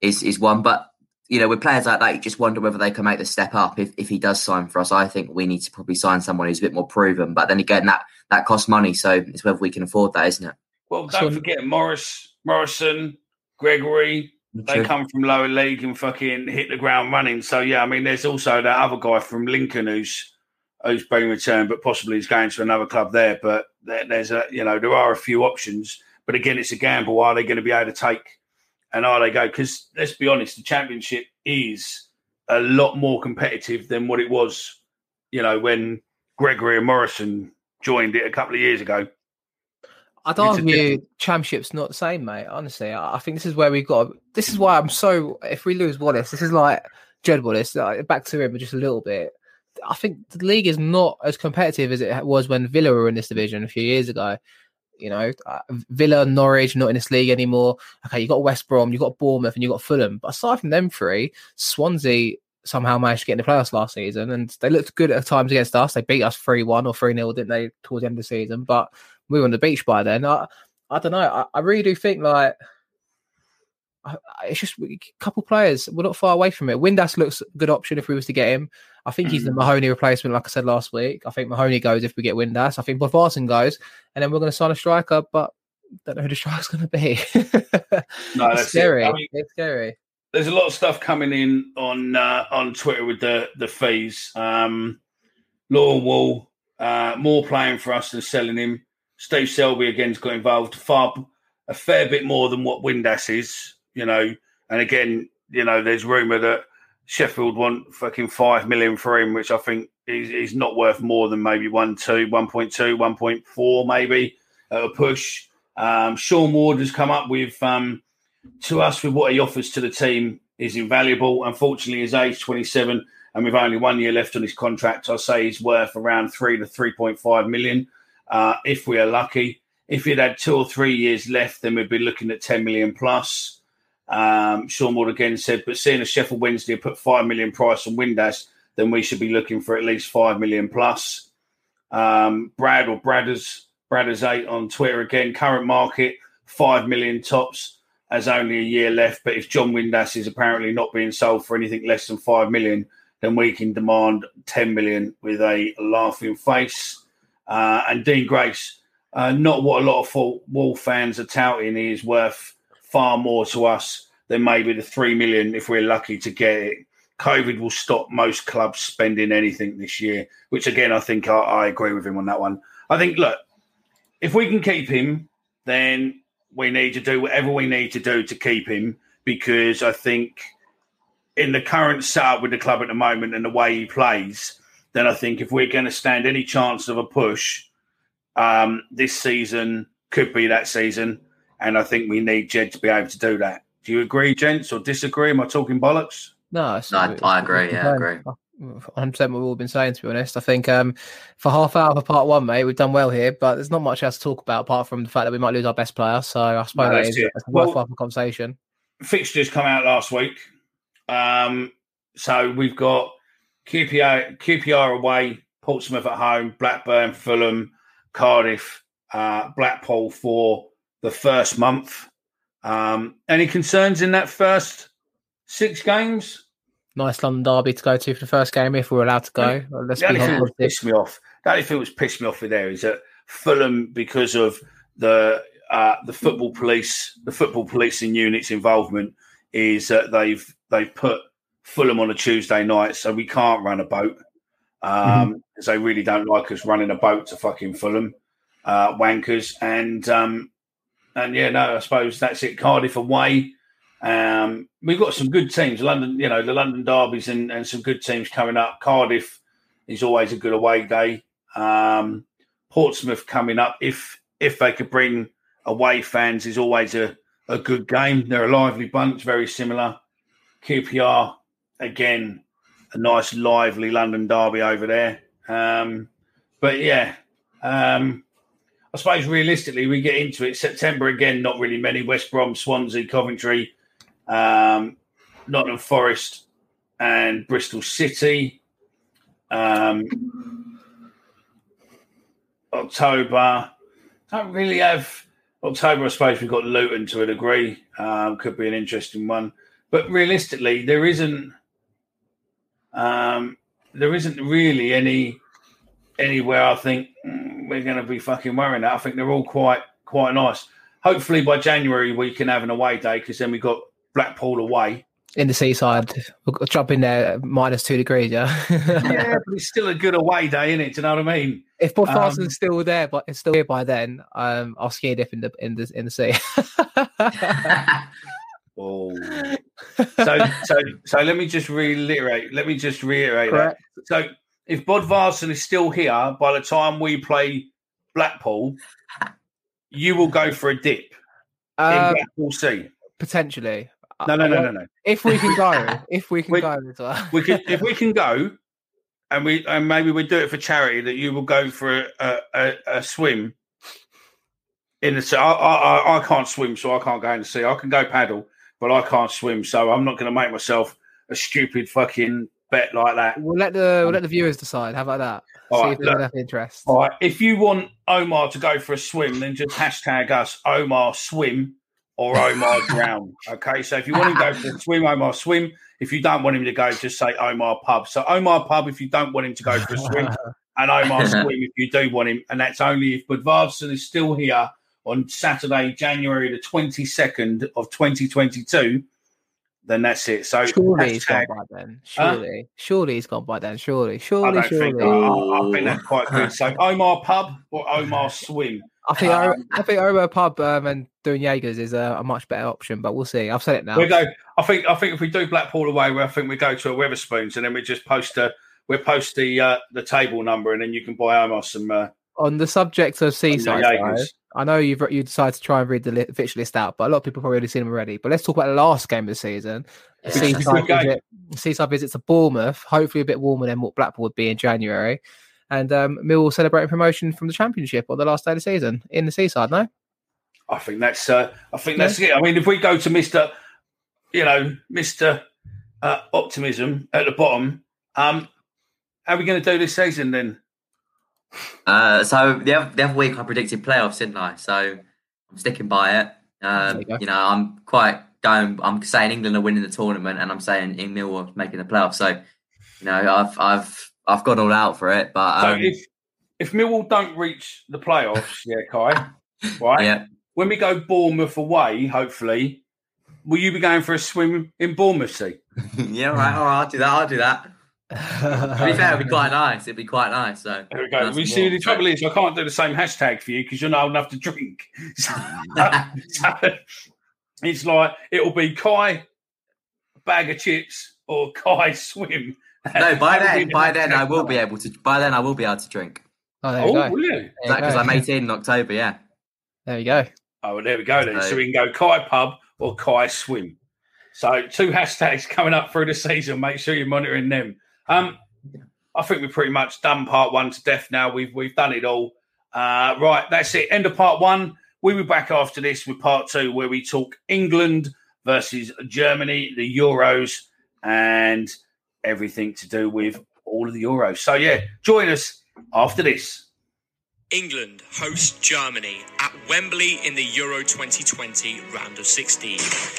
is is one. But you know, with players like that, you just wonder whether they can make the step up if, if he does sign for us. I think we need to probably sign someone who's a bit more proven. But then again, that that costs money, so it's whether we can afford that, isn't it? Well, don't forget Morris, Morison, Gregory. They True. come from lower league and fucking hit the ground running. So yeah, I mean, there's also that other guy from Lincoln who's who's been returned, but possibly is going to another club there. But there, there's a you know there are a few options, but again, it's a gamble. Are they going to be able to take and are they go? Because let's be honest, the championship is a lot more competitive than what it was, you know, when Gregory and Morison joined it a couple of years ago. I'd argue championship's not the same, mate. Honestly, I think this is where we've got. This is why I'm so. If we lose Wallace, this is like Jed Wallace. Like, back to him, but just a little bit. I think the league is not as competitive as it was when Villa were in this division a few years ago. You know, uh, Villa, Norwich not in this league anymore. Okay, you got West Brom, you got Bournemouth, and you got Fulham. But aside from them three, Swansea somehow managed to get in the playoffs last season, and they looked good at times against us. They beat us three one or three 0 didn't they, towards the end of the season? But we were on the beach by then. I, I don't know. I, I really do think like it's just a couple players. We're not far away from it. Windass looks a good option if we was to get him. I think he's the Mahoney replacement, like I said last week. I think Mahoney goes if we get Windass. I think Bodvarsson goes, and then we're going to sign a striker, but don't know who the striker's going to be. No, it's that's scary. it. I mean, it's scary. there's a lot of stuff coming in on uh, on Twitter with the the fees. Um, Law Wall, uh, more playing for us than selling him. Steve Selby again's got involved far a fair bit more than what Windass is, you know. And again, you know, there's rumour that Sheffield want fucking five million for him, which I think is, is not worth more than maybe one, two, 1.2, 1.4 maybe at a push. Um, Sean Ward has come up with um, to us with what he offers to the team is invaluable. Unfortunately, his age 27, and with only one year left on his contract, I say he's worth around three to 3.5 million. Uh, if we are lucky, if he'd had two or three years left, then we'd be looking at 10 million plus. Um, Sean Ward again said, but seeing as Sheffield Wednesday put 5 million price on Windass, then we should be looking for at least 5 million plus. Um, Brad or Bradders, Bradders 8 on Twitter again, current market, 5 million tops has only a year left. But if Josh Windass is apparently not being sold for anything less than 5 million, then we can demand 10 million with a laughing face. Uh, and Dean Grace, uh, not what a lot of Wall fans are touting, he is worth far more to us than maybe the 3 million if we're lucky to get it. COVID will stop most clubs spending anything this year, which again, I think I, I agree with him on that one. I think, look, if we can keep him, then we need to do whatever we need to do to keep him because I think in the current setup with the club at the moment and the way he plays, then I think if we're going to stand any chance of a push, um, this season could be that season. And I think we need Jed to be able to do that. Do you agree, gents, or disagree? Am I talking bollocks? No, it's, No, I- I agree, yeah, I agree. 100 percent what we've all been saying. To be honest, I think um, for half hour for part one, mate, we've done well here, but there's not much else to talk about apart from the fact that we might lose our best player. So I suppose No, that that's is it. that's Well- worthwhile conversation. Fixtures come out last week. Um, so we've got QPR, QPR away, Portsmouth at home, Blackburn, Fulham, Cardiff, uh, Blackpool for the first month. Um, any concerns in that first six games? Nice London derby to go to for the first game if we're allowed to go. Well, Let's the be only thing that's pissed me off. The only thing that's pissed me off with there is that Fulham, because of the uh, the football police, the football policing unit's involvement, is that they've they've put Fulham on a Tuesday night, so we can't run a boat um, because they really don't like us running a boat to fucking Fulham, uh, wankers, and um, and yeah, no, I suppose that's it. Cardiff away. Um, we've got some good teams. London, you know, the London derbies and, and some good teams coming up. Cardiff is always a good away day. Um, Portsmouth coming up. If if they could bring away fans, is always a, a good game. They're a lively bunch, very similar. QPR again, a nice lively London derby over there. Um, but yeah, um, I suppose realistically we get into it. September again, not really many. West Brom, Swansea, Coventry, um, Nottingham Forest, and Bristol City. Um, October, don't really have October. I suppose we've got Luton to a degree. Um, could be an interesting one, but realistically, there isn't. Um, there isn't really any anywhere I think mm, we're going to be fucking worrying. At. I think they're all quite quite nice. Hopefully by January we can have an away day because then we got Blackpool away. in the seaside. We'll drop in there at minus two degrees, yeah. yeah, but it's still a good away day, isn't it? Do you know what I mean? if Bodvarsson's Um, still there, but it's still here by then, um, I'll ski a dip in the in the in the sea. Oh. so so so let me just reiterate. Let me just reiterate Correct. that. So if Bodvarsson is still here by the time we play Blackpool, you will go for a dip in Um, Blackpool Sea. potentially. No, no, no, no, no. If we can go, if we can We- go as well. We can if we can go, and we and maybe we do it for charity. That you will go for a a, a, swim in the sea. I I- I can't swim, so I can't go in the sea. I can go paddle, but I can't swim, so I'm not going to make myself a stupid fucking bet like that. We'll let the we'll um, let the viewers decide. How about that? All See right, if there's look. enough interest. All right. If you want Omar to go for a swim, then just hashtag us Omar swim or Omar drown. Okay. So if you want him to go for a swim, Omar swim. If you don't want him to go, just say Omar pub. So Omar pub if you don't want him to go for a swim, and Omar swim if you do want him. And that's only if Bodvarsson is still here on Saturday, January the 22nd of 2022. Then that's it. So Surely he's gone by then. Huh? Surely, surely he's gone by then. Surely, surely, I surely, think I. I, I think that's quite good. So Omar pub or Omar swim. I think Um, I think Omo Pub um, and doing Jaegers is a, a much better option, but we'll see. I've said it now. We go. I think. I think if we do Blackpool away, I think we go to a Wetherspoons, and then we just post a. We post the uh, the table number, and then you can buy Omar some. Uh, On the subject of seaside, I know you've you decided to try and read the li- fixture list out, but a lot of people have probably already seen them already. But let's talk about the last game of the season. The Which is a Seaside, visit, seaside visits to Bournemouth, hopefully a bit warmer than what Blackpool would be in January. And um, Millwall celebrating promotion from the Championship on the last day of the season in the Seaside, no? I think that's. Uh, I think that's it. I mean, if we go to Mister, you know, Mister uh, Optimism at the bottom, um, how are we going to do this season then? Uh, so the other, the other week I predicted playoffs, didn't I? So I'm sticking by it. Um, you you know, I'm quite going. I'm saying England are winning the tournament, and I'm saying in Millwall are making the playoffs. So you know, I've I've I've gone all out for it. But So um, if if Millwall don't reach the playoffs, yeah, Kai, right? Yeah. When we go Bournemouth away, hopefully, will you be going for a swim in Bournemouth? See. yeah, all right, all right, I'll do that. I'll do that. to be fair, it'd be quite nice. It'd be quite nice. So There we go. nice We see the trouble is I can't do the same hashtag for you because you're not old enough to drink. So, so it's like it'll be Kai bag of chips or Kai swim. No, by That'll then, by then I will be able to. By then I will be able to drink. Oh, there you Oh, go. will you? Because. I'm 18 in October. Yeah. There you go. Oh, well, there we go then. So So- we can go Kai pub or Kai swim. So two hashtags coming up through the season. Make sure you're monitoring them. Um, I think we've pretty much done part one to death now. We've we've done it all. Uh, right, that's it. End of part one. We'll be back after this with part two, where we talk England versus Germany, the Euros, and everything to do with all of the Euros. So, yeah, join us after this. England host Germany at Wembley in the Euro 2020 round of 16.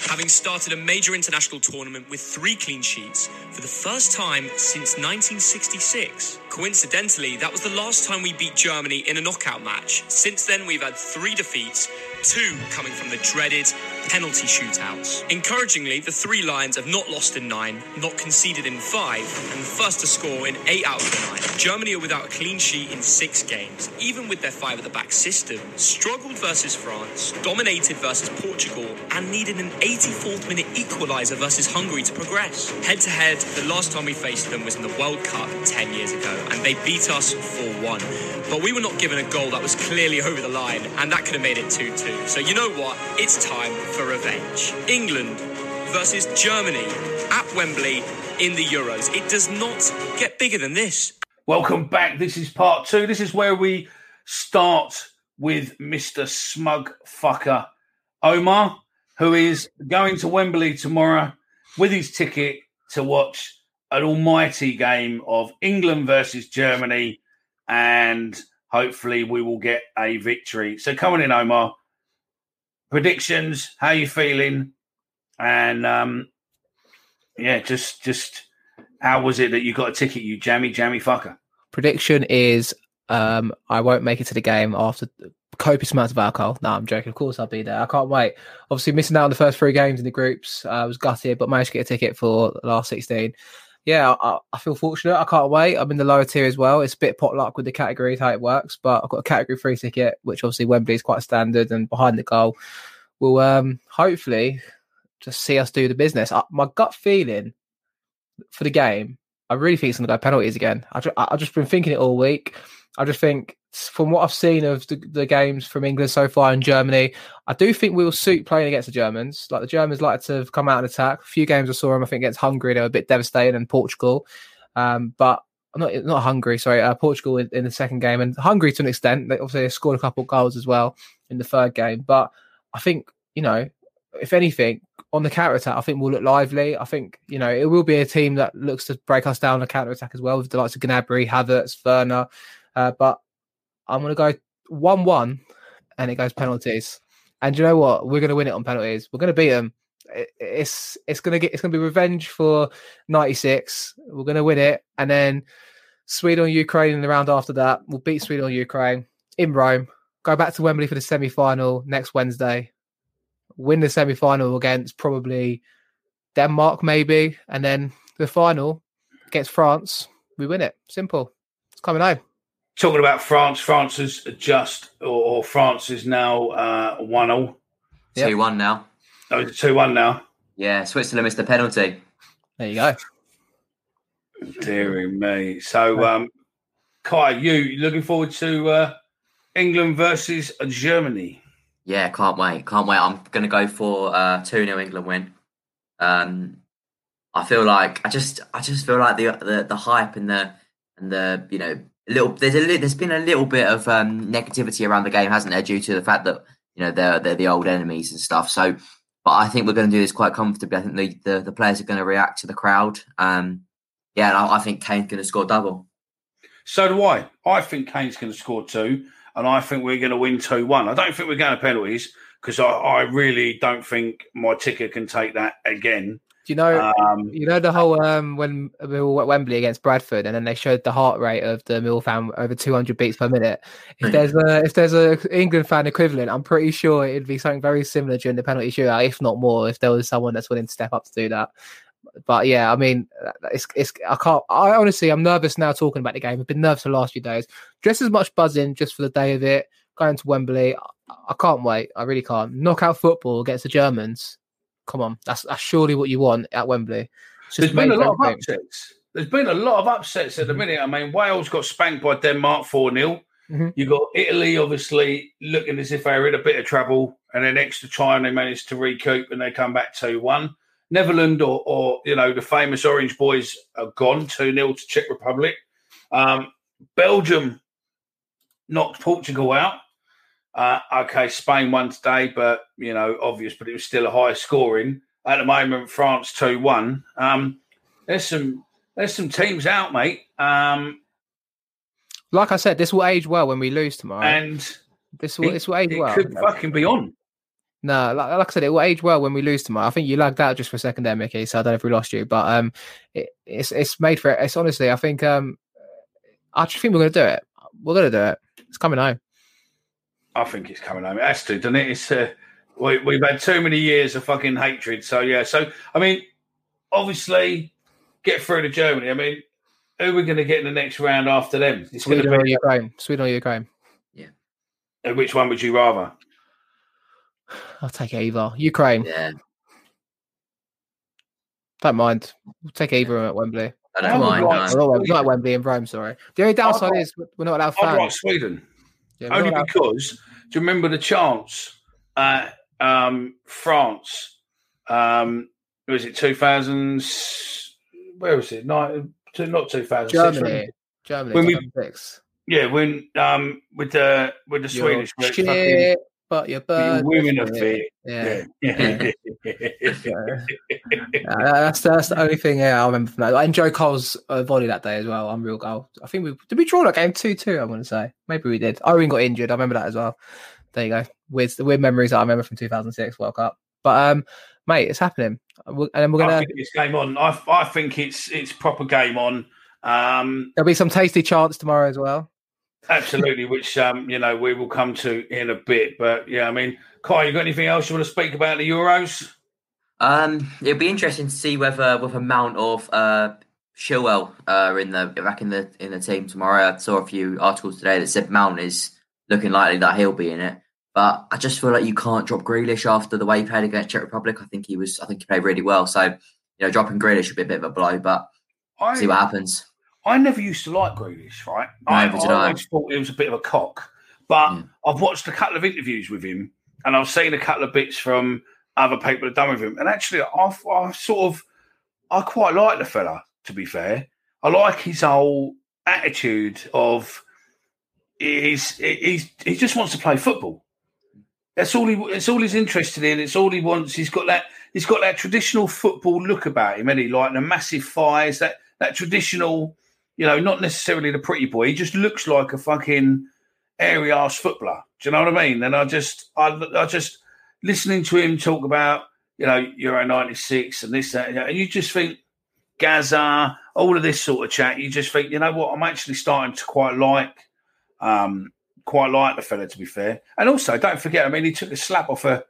Having started a major international tournament with three clean sheets for the first time since 1966. Coincidentally, that was the last time we beat Germany in a knockout match. Since then, we've had three defeats, two coming from the dreaded penalty shootouts. Encouragingly, the three Lions have not lost in nine, not conceded in five, and first to score in eight out of the nine. Germany are without a clean sheet in six games, even with their five at the back system. Struggled versus France, dominated versus Portugal, and needed an 84th minute equaliser versus Hungary to progress. Head to head, the last time we faced them was in the World Cup 10 years ago, and they beat us 4 1. But we were not given a goal that was clearly over the line, and that could have made it 2 2. So you know what? It's time for revenge. England versus Germany at Wembley in the Euros. It does not get bigger than this. Welcome back. This is part two. This is where we start with Mr. Smug Fucker Omar, who is going to Wembley tomorrow with his ticket to watch an almighty game of England versus Germany, and hopefully we will get a victory. So come on in, Omar. Predictions, how you feeling? And um, yeah, just just how was it that you got a ticket, you jammy jammy fucker? Prediction is um, I won't make it to the game after copious amounts of alcohol. No, I'm joking. Of course, I'll be there. I can't wait. Obviously, missing out on the first three games in the groups. Uh, I was gutted, but managed to get a ticket for the last 16. Yeah, I, I feel fortunate. I can't wait. I'm in the lower tier as well. It's a bit potluck with the categories, how it works, but I've got a category three ticket, which obviously Wembley is quite standard and behind the goal will um, hopefully just see us do the business. I, my gut feeling for the game, I really think it's going to go penalties again. I, I've just been thinking it all week. I just think from what I've seen of the, the games from England so far in Germany, I do think we will suit playing against the Germans. Like the Germans like to come out and attack. A few games I saw them, I think against Hungary, they were a bit devastating, and Portugal. Um, but not not Hungary, sorry, uh, Portugal in, in, the second game, and Hungary to an extent. They obviously scored a couple of goals as well in the third game. But I think you know, if anything, on the counter attack, I think we'll look lively. I think you know it will be a team that looks to break us down on the counter attack as well, with the likes of Gnabry, Havertz, Werner. Uh, but I'm to go one-one, and it goes penalties. And you know what? We're to win it on penalties. We're to beat them. It's it's to get it's to be revenge for '96. We're to win it, and then Sweden or Ukraine in the round after that. We'll beat Sweden or Ukraine in Rome. Go back to Wembley for the semi-final next Wednesday. Win the semi-final against probably Denmark, maybe, and then the final against France. We win it. Simple. It's coming home talking about France, France is just, or, or France is now uh, 1 0. 2 1 now. Oh, it's 2 1 now. Yeah, Switzerland missed the penalty. There you go. Deary me. So, um, Kai, you looking forward to uh, England versus Germany? Yeah, can't wait. Can't wait. I'm going to go for uh, 2 0 England win. Um, I feel like I just I just feel like the the, the hype and the and the you know little there's a li- there's been a little bit of um, negativity around the game, hasn't there, due to the fact that you know they're they're the old enemies and stuff. So, but I think we're going to do this quite comfortably. I think the the, the players are going to react to the crowd. Um, yeah, I, I think Kane's going to score double. So do I. I think Kane's going to score two, and I think we're going to win two one. I don't think we're going to penalties because I, I really don't think my ticker can take that again. Do you know? Um, you know the whole um, when we were at Wembley against Bradford, and then they showed the heart rate of the Mill fan over 200 beats per minute. If there's a if there's a England fan equivalent, I'm pretty sure it'd be something very similar during the penalty shootout, if not more, if there was someone that's willing to step up to do that. But yeah, I mean, it's it's I can't. I honestly, I'm nervous now talking about the game. I've been nervous the last few days. Just as much buzzing just for the day of it. Going to Wembley, I, I can't wait. I really can't. Knockout football against the Germans come on, that's that's surely what you want at Wembley. There's been a lot of upsets. There's been a lot of upsets at the minute. I mean, Wales got spanked by Denmark 4 0. Mm-hmm. You got Italy, obviously, looking as if they were in a bit of trouble. And then extra time, they managed to recoup and they come back 2 1. Netherlands or, or, you know, the famous Orange Boys are gone 2 0 to Czech Republic. Um, Belgium knocked Portugal out. Uh, okay, Spain won today, but you know, obvious, but it was still a high scoring. At the moment, France 2 1. Um, there's some there's some teams out, mate. Um, Like I said, this will age well when we lose tomorrow. and this will it- this will age it well. could fucking be on. No, like, like I said, it will age well when we lose tomorrow. I think you lagged out just for a second there, Mickey. So I don't know if we lost you, but um, it, it's it's made for it. It's honestly, I think um, I just think we're gonna do it. We're gonna do it. It's coming home. I think it's coming home. It has to, doesn't it? It's uh, we, we've had too many years of fucking hatred. So yeah. So I mean, obviously, get through to Germany. I mean, who are we going to get in the next round after them? It's going Sweden to or be Ukraine. Sweden or Ukraine. uh, which one would you rather? I'll take either. Ukraine. Yeah. Don't mind. We'll take either at Wembley. I don't mind, Well, no. not, not at Wembley in Rome. Sorry. The only downside like- is we're not allowed fans. I'd like. Sweden. Yeah, Only allowed- because do you remember the chance at um, France? Um, was it two thousand? Where was it? Not two thousand. Germany. Germany. When we- Yeah, when um with the with the You're Swedish shit, but you're the bird. women of it. Yeah. Yeah. Yeah, that's that's the only thing. Yeah, I remember from that. And Joe Cole's uh, volley that day as well. Unreal goal. I think we did we draw that game two two. I want to say maybe we did. Owen got injured. I remember that as well. There you go. Weird, the weird memories that I remember from 2006 World Cup. But um, mate, it's happening, and we're- and then we're gonna. think it's game on. I I think it's it's proper game on. Um, There'll be some tasty chants tomorrow as well. Absolutely, which um you know we will come to in a bit. But yeah, I mean, Kai, you got anything else you want to speak about the Euros? Um, it'll be interesting to see whether with amount of uh Chilwell uh in the back in the in the team tomorrow. I saw a few articles today that said Mount is looking likely that he'll be in it. But I just feel like you can't drop Grealish after the way he played against Czech Republic. I think he was I think he played really well. So, you know, dropping Grealish would be a bit of a blow, but I, see what happens. I never used to like Grealish, right? I, did I. always thought he was a bit of a cock. But hmm. I've watched a couple of interviews with him, and I've seen a couple of bits from other people that have done with him. And actually, I've, I sort of, I quite like the fella. To be fair, I like his whole attitude of he's he's he just wants to play football. That's all he. It's all he's interested in. It's all he wants. He's got that. He's got that traditional football look about him, and he like the massive thighs. That that traditional, you know, not necessarily the pretty boy. He just looks like a fucking airy ass footballer. Do you know what I mean? And I just, I, I just listening to him talk about, you know, Euro '96 and this, that, and and you just think Gaza, all of this sort of chat. You just think, you know what? I'm actually starting to quite like. Um, quite like the fella, to be fair. And also, don't forget, I mean, he took a slap off a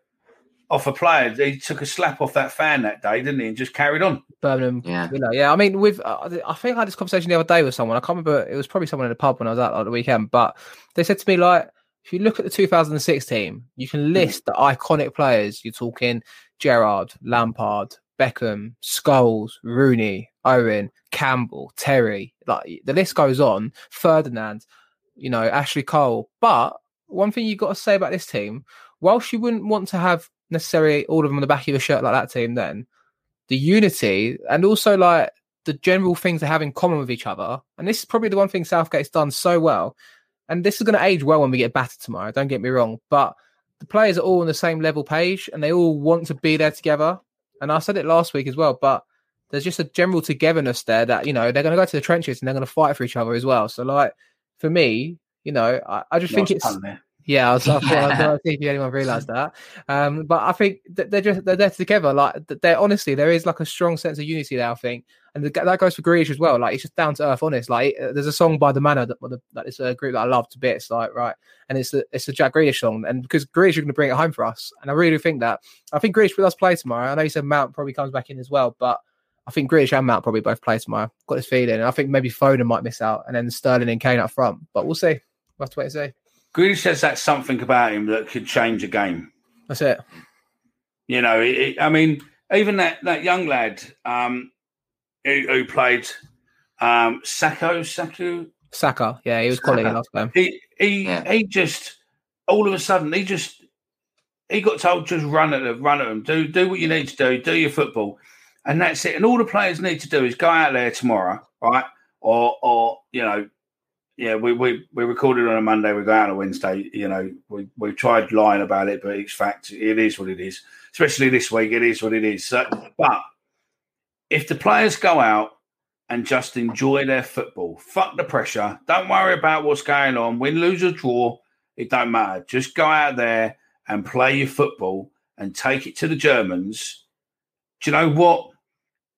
off a player. He took a slap off that fan that day, didn't he? And just carried on. Birmingham. Yeah. Villa. Yeah. I mean, with uh, I think I had this conversation the other day with someone. I can't remember. It was probably someone in the pub when I was out like, the weekend. But they said to me like, if you look at the 2006 team, you can list the iconic players. You're talking Gerrard, Lampard, Beckham, Scholes, Rooney, Owen, Campbell, Terry. Like the list goes on. Ferdinand, you know, Ashley Cole. But one thing you've got to say about this team, whilst you wouldn't want to have necessarily all of them on the back of your shirt like that team, then the unity and also like the general things they have in common with each other. And this is probably the one thing Southgate's done so well. And this is going to age well when we get battered tomorrow. Don't get me wrong, but the players are all on the same level page and they all want to be there together. And I said it last week as well, but there's just a general togetherness there that you know they're going to go to the trenches and they're going to fight for each other as well. So like for me, you know, I, I just think it's there. Yeah, I was, I thought, I see if anyone realised that. Um, but I think that they're just they're there together. Like they're honestly, there is like a strong sense of unity there. I think, and the, that goes for Grealish as well. Like it's just down to earth, honest. Like uh, there's a song by the Manor that, that that is a group that I love to bits. Like right, and it's the it's a Jack Grealish song, and because Grealish are going to bring it home for us, and I really think that. I think Grealish with us play tomorrow. I know you said Mount probably comes back in as well, but. I think Grealish and Mount probably both play tomorrow. Got this feeling. And I think maybe Foden might miss out, and then Sterling and Kane up front. But we'll see. We'll have to wait and see. Grealish says that's something about him that could change a game. That's it. You know, it, it- I mean, even that that young lad um, who, who played um, Sacco, Sacco, Saka, yeah, he was quality Saka. last time. He he he just all of a sudden he just he got told just run at them, run at them, do do what you need to do, do your football, and that's it. And all the players need to do is go out there tomorrow, right? Or or you know, yeah, we we we recorded on a Monday, we go out on a Wednesday. You know, we we tried lying about it, but it's fact. It is what it is. Especially this week, it is what it is. So, but if the players go out and just enjoy their football, fuck the pressure. Don't worry about what's going on. Win, lose, or draw, it don't matter. Just go out there and play your football and take it to the Germans. Do you know what?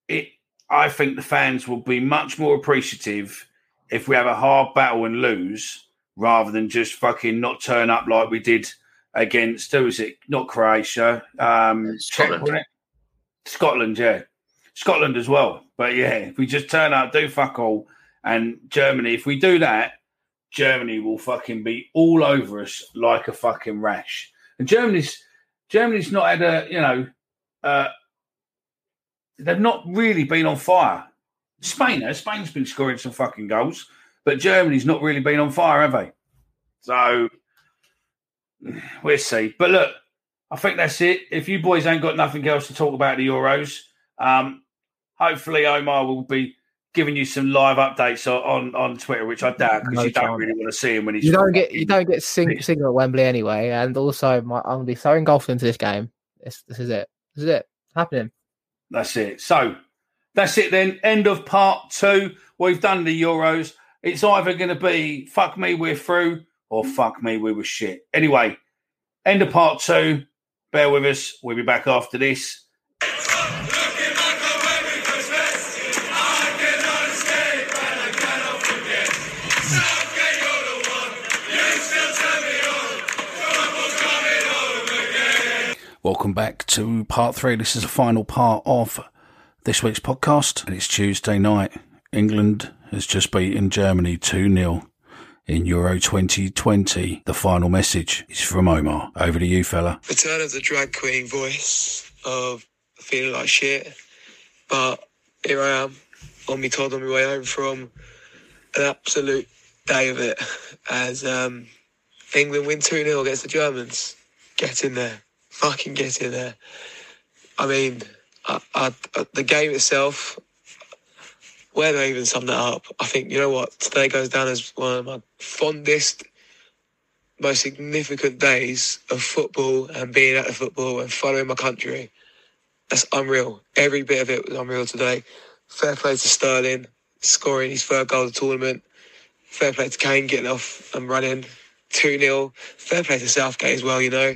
It. I think the fans will be much more appreciative if we have a hard battle and lose rather than just fucking not turn up like we did against who was it? Not Croatia, um, Scotland. Czech. Scotland, yeah, Scotland as well. But yeah, if we just turn up, do fuck all, and Germany, if we do that, Germany will fucking be all over us like a fucking rash. And Germany's Germany's not had a you know, uh, they've not really been on fire. Spain has. Spain's been scoring some fucking goals, but Germany's not really been on fire, have they? So we'll see. But look, I think that's it. If you boys ain't got nothing else to talk about the Euros, um, hopefully Omar will be giving you some live updates on on, Twitter, which I doubt because No you don't really want to see him when he's You don't get you don't get sing, signal at Wembley anyway, and also my, I'm gonna be so engulfed into this game. This, this is it. This is it. It's happening. That's it. So that's it then. End of part two. We've done the Euros. It's either going to be fuck me, we're through, or fuck me, we were shit. Anyway, end of part two. Bear with us. We'll be back after this. Welcome back to part three. This is the final part of this week's podcast, and it's Tuesday night. England has just beaten Germany 2 0 in Euro 2020. The final message is from Omar. Over to you, fella. return of the drag queen voice of feeling like shit. But here I am on my Todd on my way home from an absolute day of it as um, England win 2 0 against the Germans. Get in there. Fucking get in there. I mean, I, I, the game itself, where do I even sum that up? I think, you know what? Today goes down as one of my fondest most significant days of football and being at the football and following my country. That's unreal. Every bit of it was unreal today. Fair play to Sterling, scoring his third goal of the tournament. Fair play to Kane getting off and running 2 0. Fair play to Southgate as well, you know.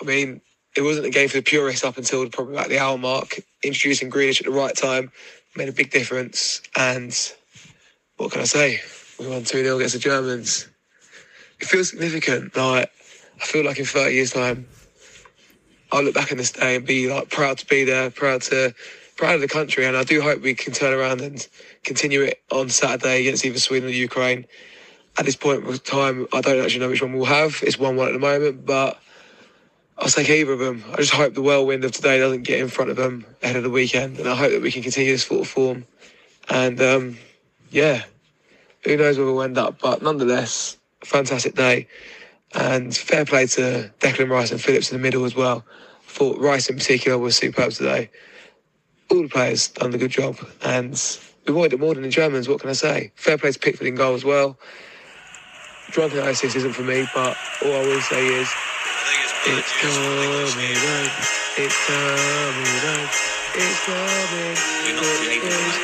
I mean, it wasn't a game for the purists up until probably about the hour mark. Introducing Grealish at the right time made a big difference. And what can I say? We won 2 0 against the Germans it feels significant. Like I feel like in 30 years' time, I'll look back on this day and be like proud to be there, proud to proud of the country, and I do hope we can turn around and continue it on Saturday against either Sweden or Ukraine. At this point in time, I don't actually know which one we'll have. It's one-one at the moment, but I'll take either of them. I just hope the whirlwind of today doesn't get in front of them ahead of the weekend, and I hope that we can continue this sort of form. And um, yeah, who knows where we'll end up, but nonetheless, fantastic day. And fair play to Declan Rice and Phillips in the middle as well. thought Rice in particular was superb today. All the players done a good job, and we wanted it more than the Germans. What can I say? Fair play to Pickford in goal as well. Drunk analysis isn't for me, but all I will say is it's coming on, it's coming on, it's coming, it's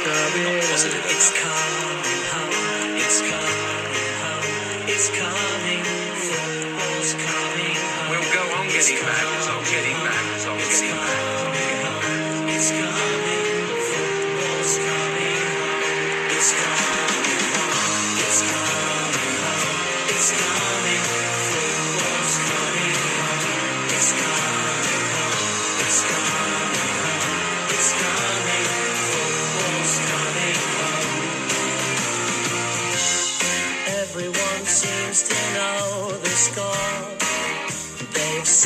coming, It's coming home. It's coming home. It's coming. Football's coming home. We'll go on getting back. Getting back. Getting back. It's coming.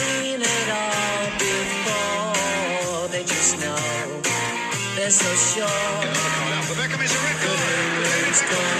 Seen it all before. They just know they're so sure. that England's gonna blow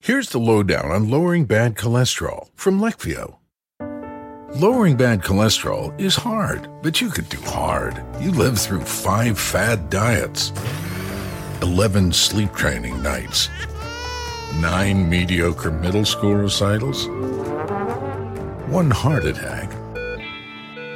Here's the lowdown on lowering bad cholesterol from Leqvio. Lowering bad cholesterol is hard, but you could do hard. You lived through five fad diets, 11 sleep training nights, nine mediocre middle school recitals, one heart attack.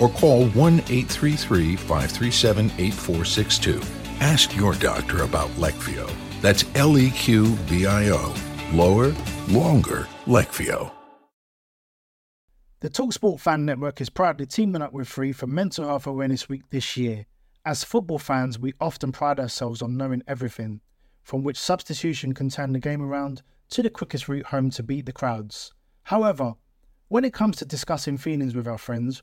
or call 1 833 537 8462. Ask your doctor about Leqvio. That's L E Q V I O. Lower, longer, Leqvio. The Talksport Fan Network is proudly teaming up with Free for Mental Health Awareness Week this year. As football fans, we often pride ourselves on knowing everything, from which substitution can turn the game around to the quickest route home to beat the crowds. However, when it comes to discussing feelings with our friends,